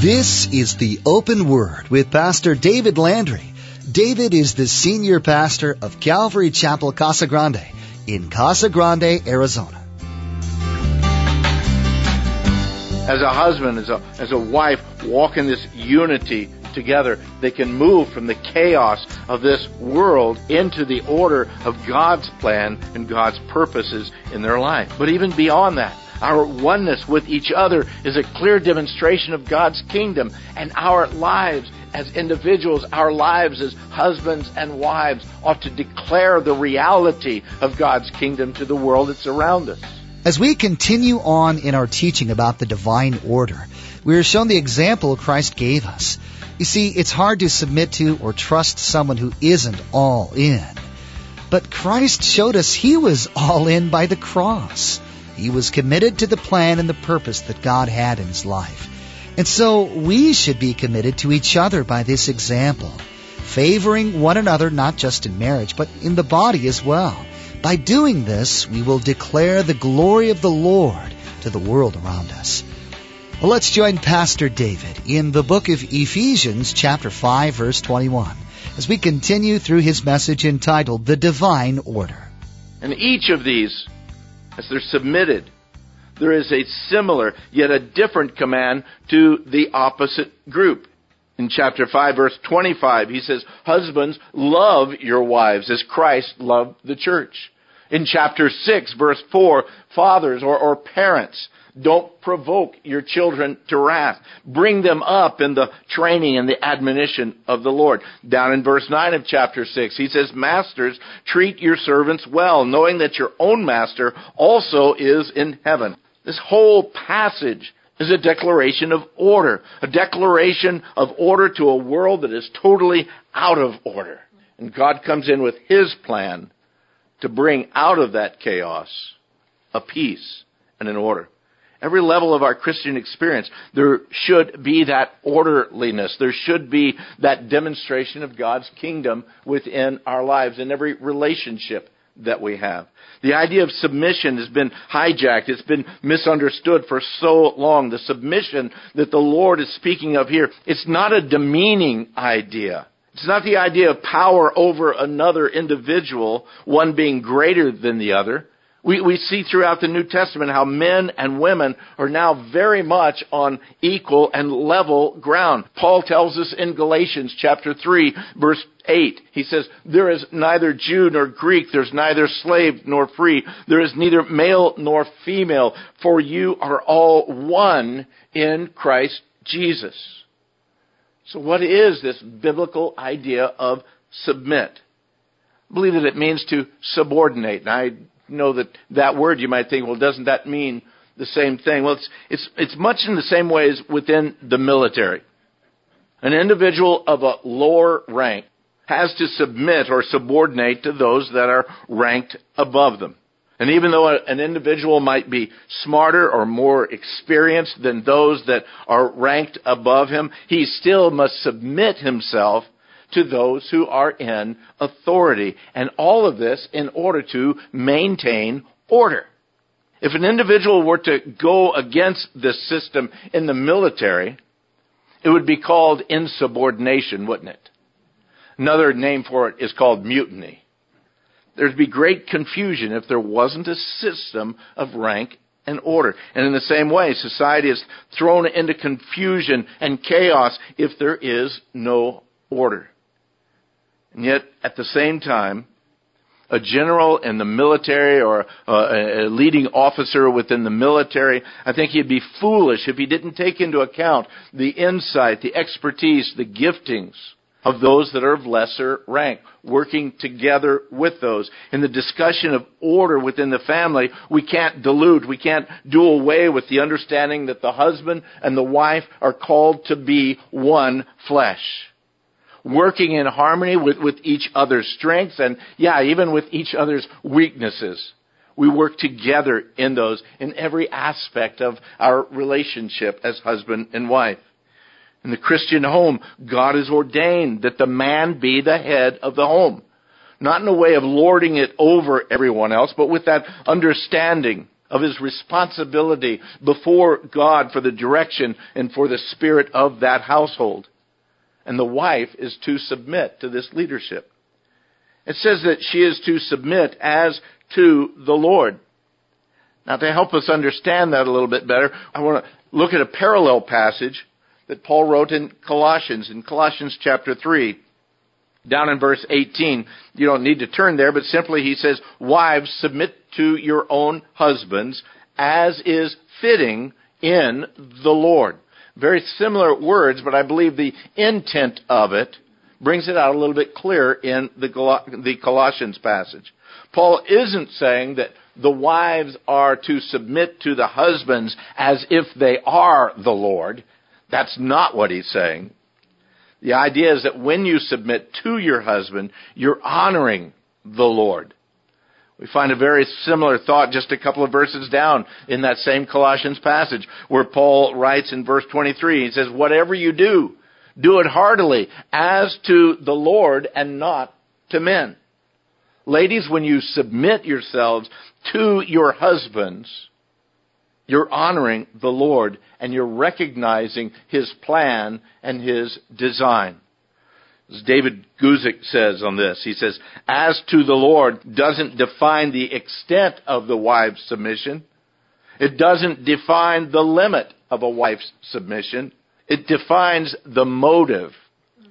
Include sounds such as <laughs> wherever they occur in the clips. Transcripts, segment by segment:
This is the Open Word with Pastor David Landry. David is the senior pastor of Calvary Chapel Casa Grande in Casa Grande, Arizona. As a husband, as a, as a wife, walk in this unity together. They can move from the chaos of this world into the order of God's plan and God's purposes in their life. But even beyond that, our oneness with each other is a clear demonstration of God's kingdom and our lives as individuals, our lives as husbands and wives ought to declare the reality of God's kingdom to the world that's around us. As we continue on in our teaching about the divine order, we are shown the example Christ gave us. You see, it's hard to submit to or trust someone who isn't all in. But Christ showed us he was all in by the cross. He was committed to the plan and the purpose that God had in his life. And so we should be committed to each other by this example, favoring one another not just in marriage, but in the body as well. By doing this, we will declare the glory of the Lord to the world around us. Well, let's join Pastor David in the book of Ephesians, chapter 5, verse 21, as we continue through his message entitled The Divine Order. And each of these as they're submitted, there is a similar yet a different command to the opposite group. In chapter 5 verse 25, he says, Husbands, love your wives as Christ loved the church. In chapter 6 verse 4, fathers or, or parents, don't provoke your children to wrath. Bring them up in the training and the admonition of the Lord. Down in verse 9 of chapter 6, he says, Masters, treat your servants well, knowing that your own master also is in heaven. This whole passage is a declaration of order, a declaration of order to a world that is totally out of order. And God comes in with His plan to bring out of that chaos a peace and an order every level of our Christian experience, there should be that orderliness. There should be that demonstration of God's kingdom within our lives in every relationship that we have. The idea of submission has been hijacked. It's been misunderstood for so long. The submission that the Lord is speaking of here, it's not a demeaning idea. It's not the idea of power over another individual, one being greater than the other. We, we see throughout the New Testament how men and women are now very much on equal and level ground. Paul tells us in Galatians chapter 3 verse 8, he says, There is neither Jew nor Greek, there's neither slave nor free, there is neither male nor female, for you are all one in Christ Jesus. So what is this biblical idea of submit? I believe that it means to subordinate. And I know that that word, you might think, well, doesn't that mean the same thing? Well, it's, it's, it's much in the same ways within the military. An individual of a lower rank has to submit or subordinate to those that are ranked above them. And even though an individual might be smarter or more experienced than those that are ranked above him, he still must submit himself to those who are in authority. And all of this in order to maintain order. If an individual were to go against this system in the military, it would be called insubordination, wouldn't it? Another name for it is called mutiny. There'd be great confusion if there wasn't a system of rank and order. And in the same way, society is thrown into confusion and chaos if there is no order. And yet, at the same time, a general in the military or a leading officer within the military, I think he'd be foolish if he didn't take into account the insight, the expertise, the giftings of those that are of lesser rank, working together with those. In the discussion of order within the family, we can't dilute, we can't do away with the understanding that the husband and the wife are called to be one flesh working in harmony with, with each other's strengths and, yeah, even with each other's weaknesses. We work together in those, in every aspect of our relationship as husband and wife. In the Christian home, God has ordained that the man be the head of the home. Not in a way of lording it over everyone else, but with that understanding of his responsibility before God for the direction and for the spirit of that household. And the wife is to submit to this leadership. It says that she is to submit as to the Lord. Now, to help us understand that a little bit better, I want to look at a parallel passage that Paul wrote in Colossians, in Colossians chapter 3. Down in verse 18, you don't need to turn there, but simply he says, Wives, submit to your own husbands as is fitting in the Lord. Very similar words, but I believe the intent of it brings it out a little bit clearer in the, the Colossians passage. Paul isn't saying that the wives are to submit to the husbands as if they are the Lord. That's not what he's saying. The idea is that when you submit to your husband, you're honoring the Lord. We find a very similar thought just a couple of verses down in that same Colossians passage where Paul writes in verse 23, he says, whatever you do, do it heartily as to the Lord and not to men. Ladies, when you submit yourselves to your husbands, you're honoring the Lord and you're recognizing His plan and His design. As David Guzik says on this, he says, as to the Lord doesn't define the extent of the wife's submission. It doesn't define the limit of a wife's submission. It defines the motive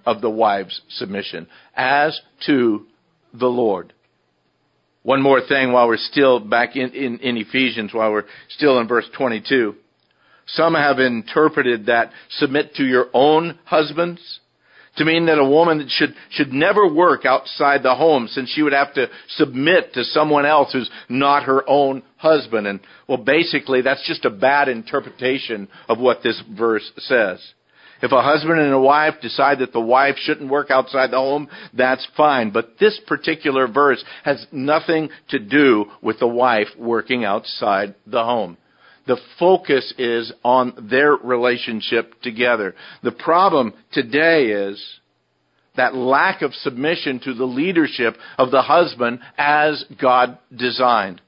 of the wife's submission as to the Lord. One more thing while we're still back in, in, in, Ephesians, while we're still in verse 22. Some have interpreted that submit to your own husbands to mean that a woman should, should never work outside the home since she would have to submit to someone else who's not her own husband. And well, basically that's just a bad interpretation of what this verse says. If a husband and a wife decide that the wife shouldn't work outside the home, that's fine. But this particular verse has nothing to do with the wife working outside the home. The focus is on their relationship together. The problem today is that lack of submission to the leadership of the husband as God designed.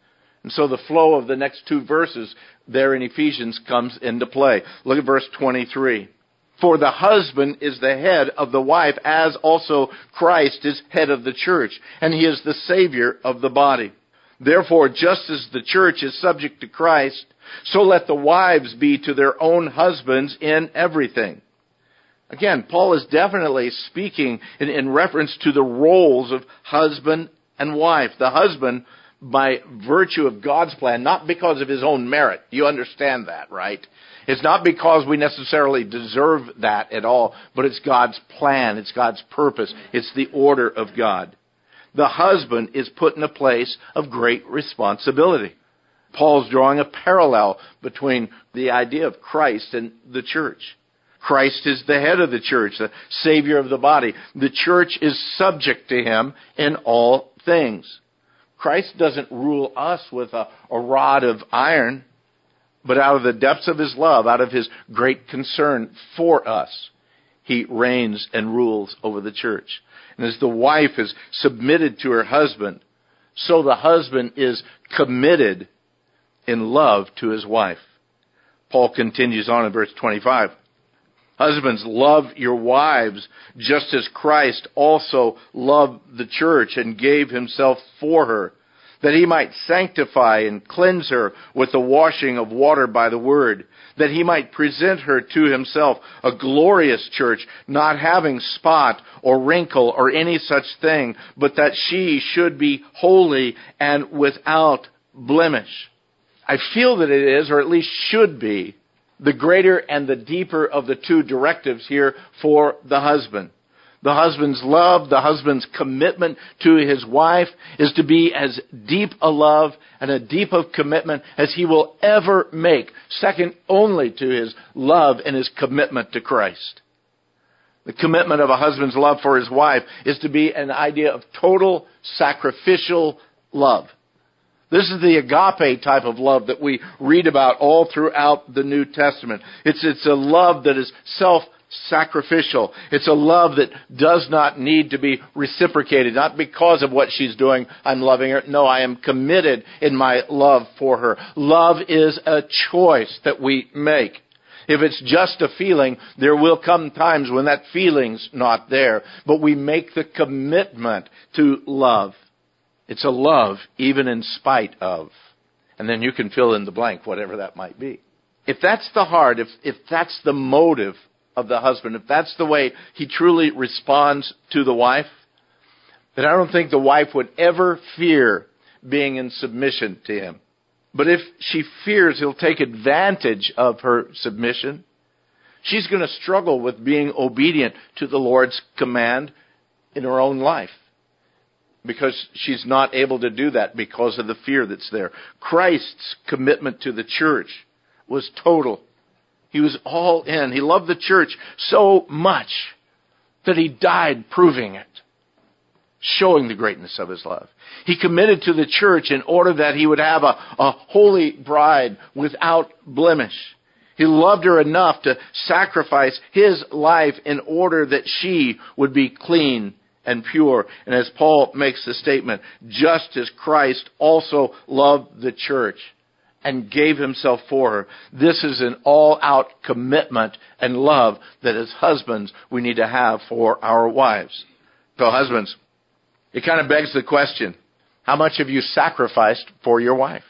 And so the flow of the next two verses there in Ephesians comes into play. Look at verse 23. For the husband is the head of the wife, as also Christ is head of the church, and he is the Savior of the body. Therefore, just as the church is subject to Christ, so let the wives be to their own husbands in everything. Again, Paul is definitely speaking in, in reference to the roles of husband and wife. The husband, by virtue of God's plan, not because of his own merit. You understand that, right? It's not because we necessarily deserve that at all, but it's God's plan, it's God's purpose, it's the order of God. The husband is put in a place of great responsibility. Paul's drawing a parallel between the idea of Christ and the church. Christ is the head of the church, the Savior of the body. The church is subject to Him in all things. Christ doesn't rule us with a, a rod of iron. But out of the depths of his love, out of his great concern for us, he reigns and rules over the church. And as the wife is submitted to her husband, so the husband is committed in love to his wife. Paul continues on in verse 25. Husbands, love your wives just as Christ also loved the church and gave himself for her that he might sanctify and cleanse her with the washing of water by the word, that he might present her to himself a glorious church, not having spot or wrinkle or any such thing, but that she should be holy and without blemish. I feel that it is, or at least should be, the greater and the deeper of the two directives here for the husband. The husband's love, the husband's commitment to his wife is to be as deep a love and a deep of commitment as he will ever make, second only to his love and his commitment to Christ. The commitment of a husband's love for his wife is to be an idea of total sacrificial love. This is the agape type of love that we read about all throughout the New Testament. It's, it's a love that is self sacrificial. It's a love that does not need to be reciprocated, not because of what she's doing, I'm loving her. No, I am committed in my love for her. Love is a choice that we make. If it's just a feeling, there will come times when that feeling's not there, but we make the commitment to love. It's a love even in spite of. And then you can fill in the blank, whatever that might be. If that's the heart, if, if that's the motive of the husband, if that's the way he truly responds to the wife, then I don't think the wife would ever fear being in submission to him. But if she fears he'll take advantage of her submission, she's going to struggle with being obedient to the Lord's command in her own life because she's not able to do that because of the fear that's there. Christ's commitment to the church was total. He was all in. He loved the church so much that he died proving it, showing the greatness of his love. He committed to the church in order that he would have a, a holy bride without blemish. He loved her enough to sacrifice his life in order that she would be clean and pure. And as Paul makes the statement, just as Christ also loved the church and gave himself for her. This is an all out commitment and love that as husbands we need to have for our wives. So husbands, it kind of begs the question, how much have you sacrificed for your wife?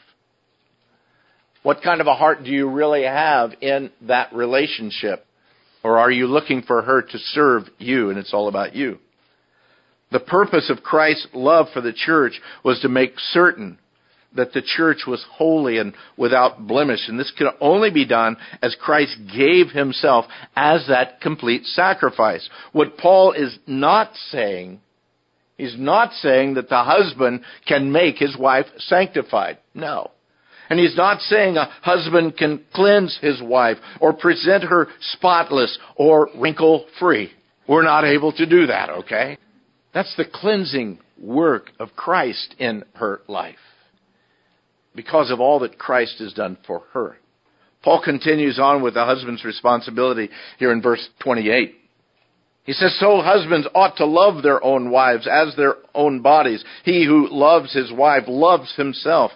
What kind of a heart do you really have in that relationship? Or are you looking for her to serve you and it's all about you? The purpose of Christ's love for the church was to make certain that the church was holy and without blemish. And this could only be done as Christ gave himself as that complete sacrifice. What Paul is not saying, he's not saying that the husband can make his wife sanctified. No. And he's not saying a husband can cleanse his wife or present her spotless or wrinkle free. We're not able to do that, okay? That's the cleansing work of Christ in her life because of all that Christ has done for her. Paul continues on with the husband's responsibility here in verse 28. He says, So husbands ought to love their own wives as their own bodies. He who loves his wife loves himself.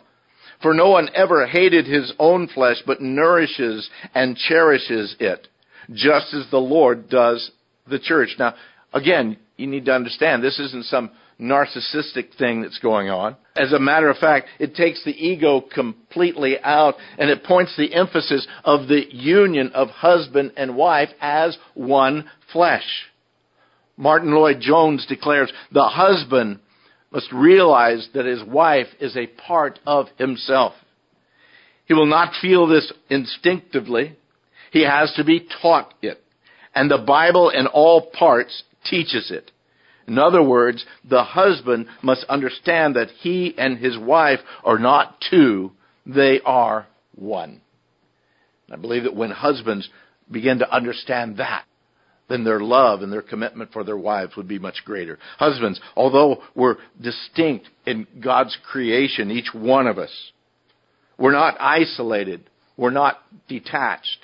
For no one ever hated his own flesh, but nourishes and cherishes it, just as the Lord does the church. Now, again, you need to understand this isn't some narcissistic thing that's going on. As a matter of fact, it takes the ego completely out and it points the emphasis of the union of husband and wife as one flesh. Martyn Lloyd-Jones declares the husband must realize that his wife is a part of himself. He will not feel this instinctively. He has to be taught it. And the Bible in all parts teaches it. In other words, the husband must understand that he and his wife are not two, they are one. I believe that when husbands begin to understand that, then their love and their commitment for their wives would be much greater. Husbands, although we're distinct in God's creation, each one of us, we're not isolated. We're not detached.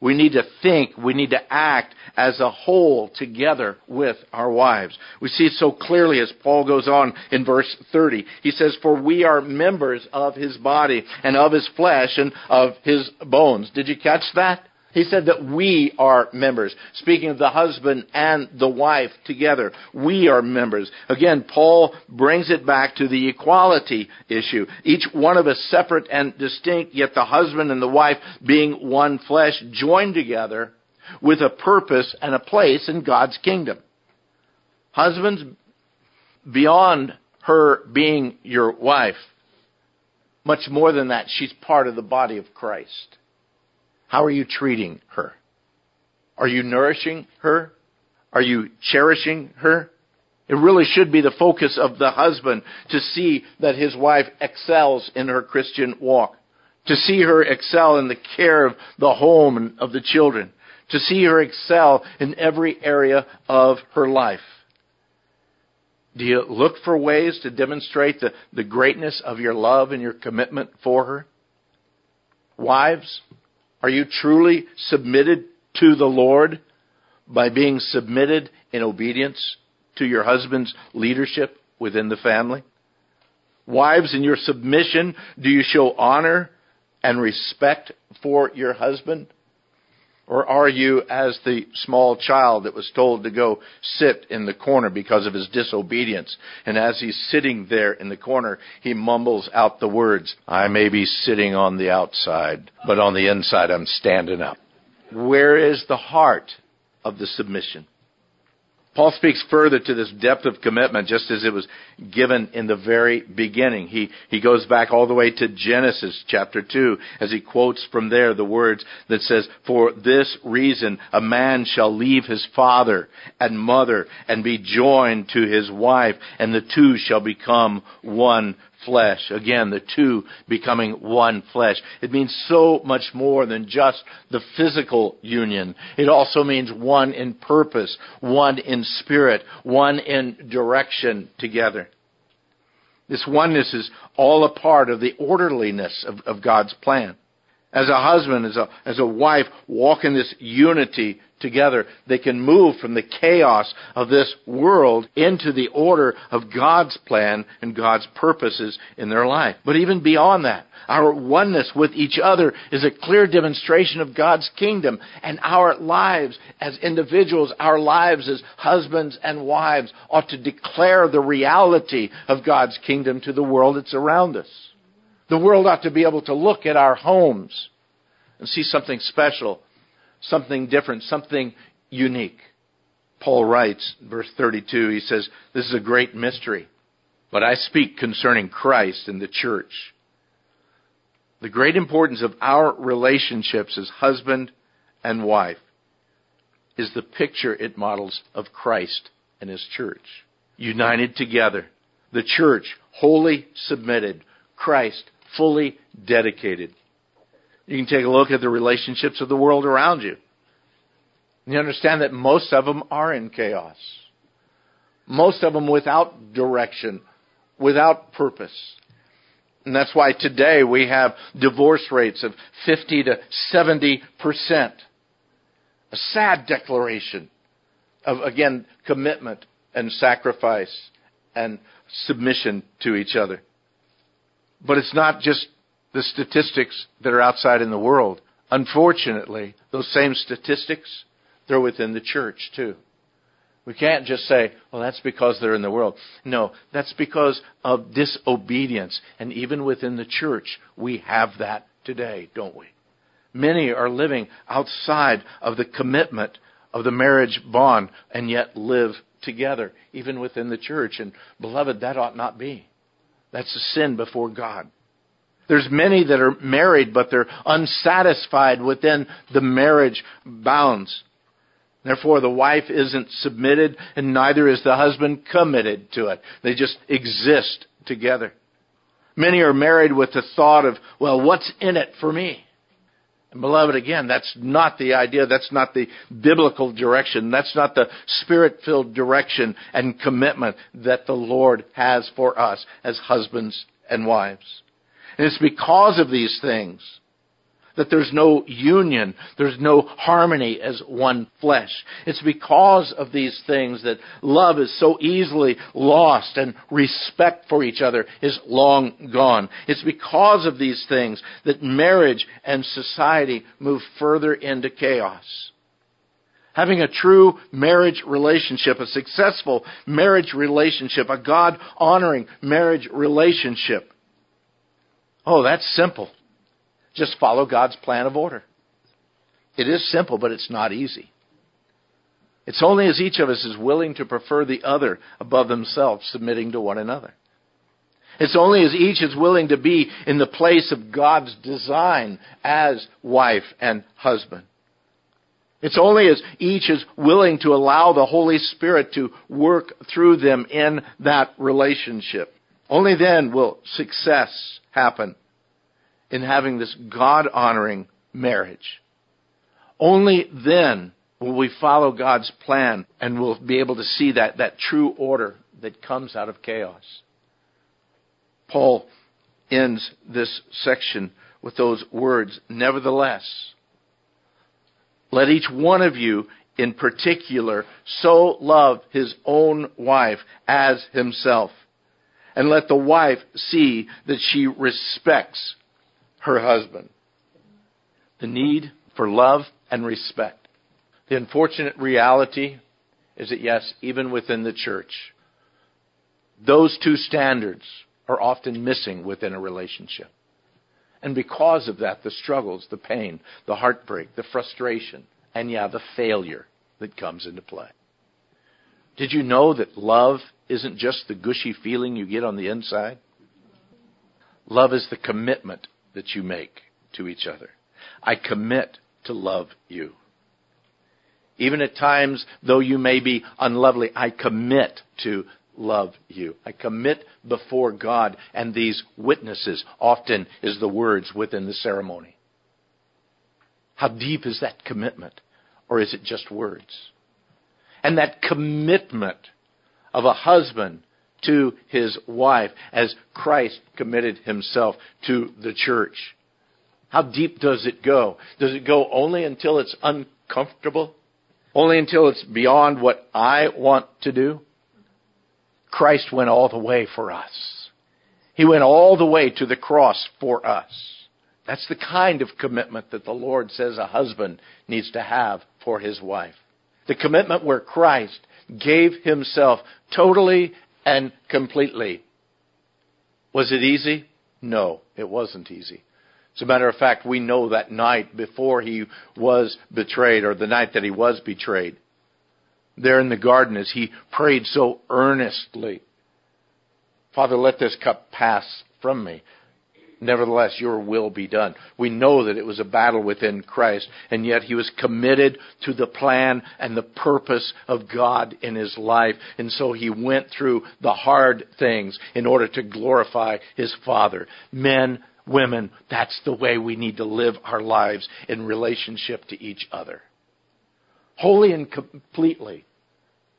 We need to think, we need to act as a whole together with our wives. We see it so clearly as Paul goes on in verse 30. He says, For we are members of his body and of his flesh and of his bones. Did you catch that? He said that we are members. Speaking of the husband and the wife together, we are members. Again, Paul brings it back to the equality issue. Each one of us separate and distinct, yet the husband and the wife being one flesh, joined together with a purpose and a place in God's kingdom. Husbands, beyond her being your wife, much more than that, she's part of the body of Christ. How are you treating her? Are you nourishing her? Are you cherishing her? It really should be the focus of the husband to see that his wife excels in her Christian walk, to see her excel in the care of the home and of the children, to see her excel in every area of her life. Do you look for ways to demonstrate the, the greatness of your love and your commitment for her? Wives, are you truly submitted to the Lord by being submitted in obedience to your husband's leadership within the family? Wives, in your submission, do you show honor and respect for your husband? Or are you as the small child that was told to go sit in the corner because of his disobedience? And as he's sitting there in the corner, he mumbles out the words, I may be sitting on the outside, but on the inside I'm standing up. Where is the heart of the submission? Paul speaks further to this depth of commitment just as it was given in the very beginning. He, he goes back all the way to Genesis chapter 2 as he quotes from there the words that says, For this reason a man shall leave his father and mother and be joined to his wife and the two shall become one flesh. Again, the two becoming one flesh. It means so much more than just the physical union. It also means one in purpose, one in spirit, one in direction together. This oneness is all a part of the orderliness of, of God's plan. As a husband, as a, as a wife, walk in this unity together. They can move from the chaos of this world into the order of God's plan and God's purposes in their life. But even beyond that, our oneness with each other is a clear demonstration of God's kingdom. And our lives as individuals, our lives as husbands and wives ought to declare the reality of God's kingdom to the world that's around us. The world ought to be able to look at our homes and see something special something different, something unique. Paul writes, verse 32, he says, This is a great mystery, but I speak concerning Christ and the church. The great importance of our relationships as husband and wife is the picture it models of Christ and his church. United together. The church wholly submitted. Christ fully dedicated. You can take a look at the relationships of the world around you. And you understand that most of them are in chaos. Most of them without direction, without purpose. And that's why today we have divorce rates of 50 to 70 percent. A sad declaration of, again, commitment and sacrifice and submission to each other. But it's not just the statistics that are outside in the world. Unfortunately, those same statistics, they're within the church too. We can't just say, well, that's because they're in the world. No, that's because of disobedience. And even within the church, we have that today, don't we? Many are living outside of the commitment of the marriage bond and yet live together, even within the church. And beloved, that ought not be. That's a sin before God. There's many that are married, but they're unsatisfied within the marriage bounds. Therefore, the wife isn't submitted, and neither is the husband committed to it. They just exist together. Many are married with the thought of, well, what's in it for me? And beloved, again, that's not the idea. That's not the biblical direction. That's not the spirit filled direction and commitment that the Lord has for us as husbands and wives. And it's because of these things that there's no union, there's no harmony as one flesh. It's because of these things that love is so easily lost and respect for each other is long gone. It's because of these things that marriage and society move further into chaos. Having a true marriage relationship, a successful marriage relationship, a God honoring marriage relationship Oh, that's simple. Just follow God's plan of order. It is simple, but it's not easy. It's only as each of us is willing to prefer the other above themselves, submitting to one another. It's only as each is willing to be in the place of God's design as wife and husband. It's only as each is willing to allow the Holy Spirit to work through them in that relationship. Only then will success happen in having this God honoring marriage. Only then will we follow God's plan and we'll be able to see that, that true order that comes out of chaos. Paul ends this section with those words, nevertheless, let each one of you in particular so love his own wife as himself. And let the wife see that she respects her husband. The need for love and respect. The unfortunate reality is that yes, even within the church, those two standards are often missing within a relationship. And because of that, the struggles, the pain, the heartbreak, the frustration, and yeah, the failure that comes into play. Did you know that love isn't just the gushy feeling you get on the inside? Love is the commitment that you make to each other. I commit to love you. Even at times, though you may be unlovely, I commit to love you. I commit before God and these witnesses often is the words within the ceremony. How deep is that commitment? Or is it just words? And that commitment of a husband to his wife as Christ committed himself to the church. How deep does it go? Does it go only until it's uncomfortable? Only until it's beyond what I want to do? Christ went all the way for us. He went all the way to the cross for us. That's the kind of commitment that the Lord says a husband needs to have for his wife. The commitment where Christ gave himself totally and completely. Was it easy? No, it wasn't easy. As a matter of fact, we know that night before he was betrayed, or the night that he was betrayed, there in the garden as he prayed so earnestly, Father, let this cup pass from me. Nevertheless, your will be done. We know that it was a battle within Christ, and yet he was committed to the plan and the purpose of God in his life. And so he went through the hard things in order to glorify his Father. Men, women, that's the way we need to live our lives in relationship to each other. Wholly and completely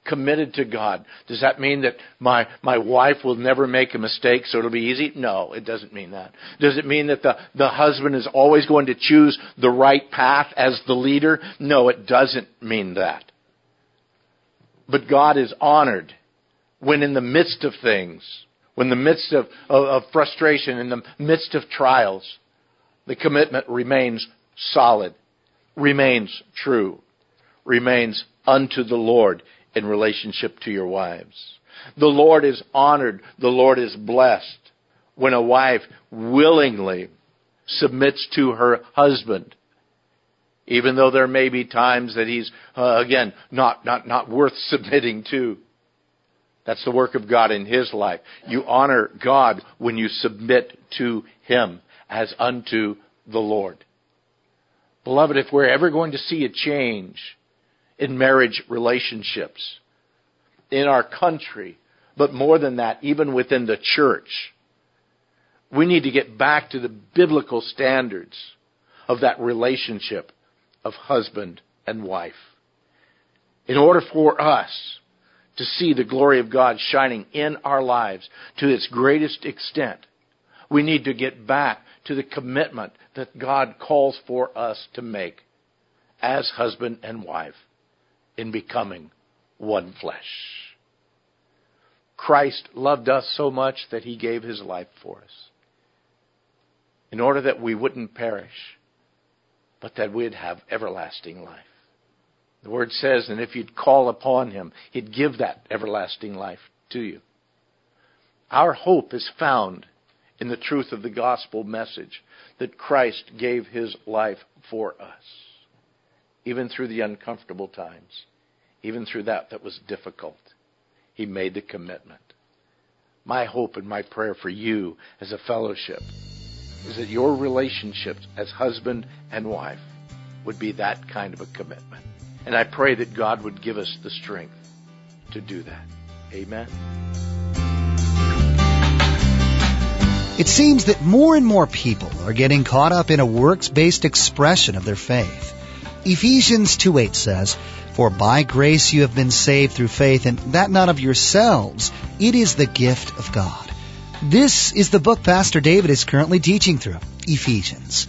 committed to God. Does that mean that my, my wife will never make a mistake so it'll be easy? No, it doesn't mean that. Does it mean that the, the husband is always going to choose the right path as the leader? No, it doesn't mean that. But God is honored when in the midst of things, when in the midst of, of, of frustration, in the midst of trials, the commitment remains solid, remains true, remains unto the Lord in relationship to your wives. The Lord is honored, the Lord is blessed when a wife willingly submits to her husband. Even though there may be times that he's, uh, again, not, not, not worth <laughs> submitting to. That's the work of God in his life. You honor God when you submit to him as unto the Lord. Beloved, if we're ever going to see a change in marriage relationships, in our country, but more than that, even within the church. We need to get back to the biblical standards of that relationship of husband and wife. In order for us to see the glory of God shining in our lives to its greatest extent, we need to get back to the commitment that God calls for us to make as husband and wife in becoming one flesh. Christ loved us so much that he gave his life for us in order that we wouldn't perish, but that we'd have everlasting life. The word says, and if you'd call upon him, he'd give that everlasting life to you. Our hope is found in the truth of the gospel message that Christ gave his life for us, even through the uncomfortable times even through that that was difficult. He made the commitment. My hope and my prayer for you as a fellowship is that your relationship as husband and wife would be that kind of a commitment. And I pray that God would give us the strength to do that. Amen. It seems that more and more people are getting caught up in a works based expression of their faith. Ephesians 2 8 says, for by grace you have been saved through faith, and that not of yourselves. It is the gift of God. This is the book Pastor David is currently teaching through, Ephesians.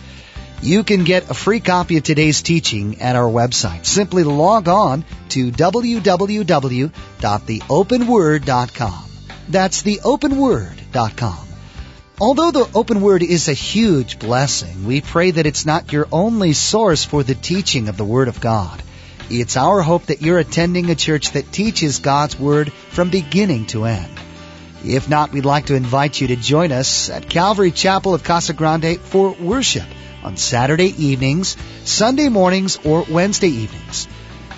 You can get a free copy of today's teaching at our website. Simply log on to www.theopenword.com. That's theopenword.com. Although the open word is a huge blessing, we pray that it's not your only source for the teaching of the Word of God. It's our hope that you're attending a church that teaches God's Word from beginning to end. If not, we'd like to invite you to join us at Calvary Chapel of Casa Grande for worship on Saturday evenings, Sunday mornings, or Wednesday evenings.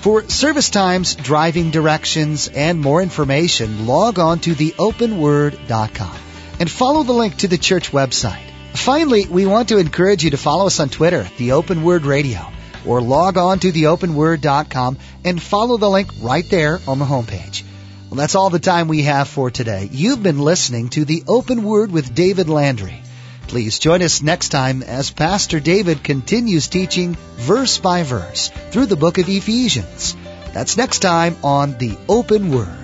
For service times, driving directions, and more information, log on to theopenword.com and follow the link to the church website. Finally, we want to encourage you to follow us on Twitter, The Open Word Radio, or log on to theopenword.com and follow the link right there on the homepage. Well, that's all the time we have for today. You've been listening to The Open Word with David Landry. Please join us next time as Pastor David continues teaching verse by verse through the book of Ephesians. That's next time on The Open Word.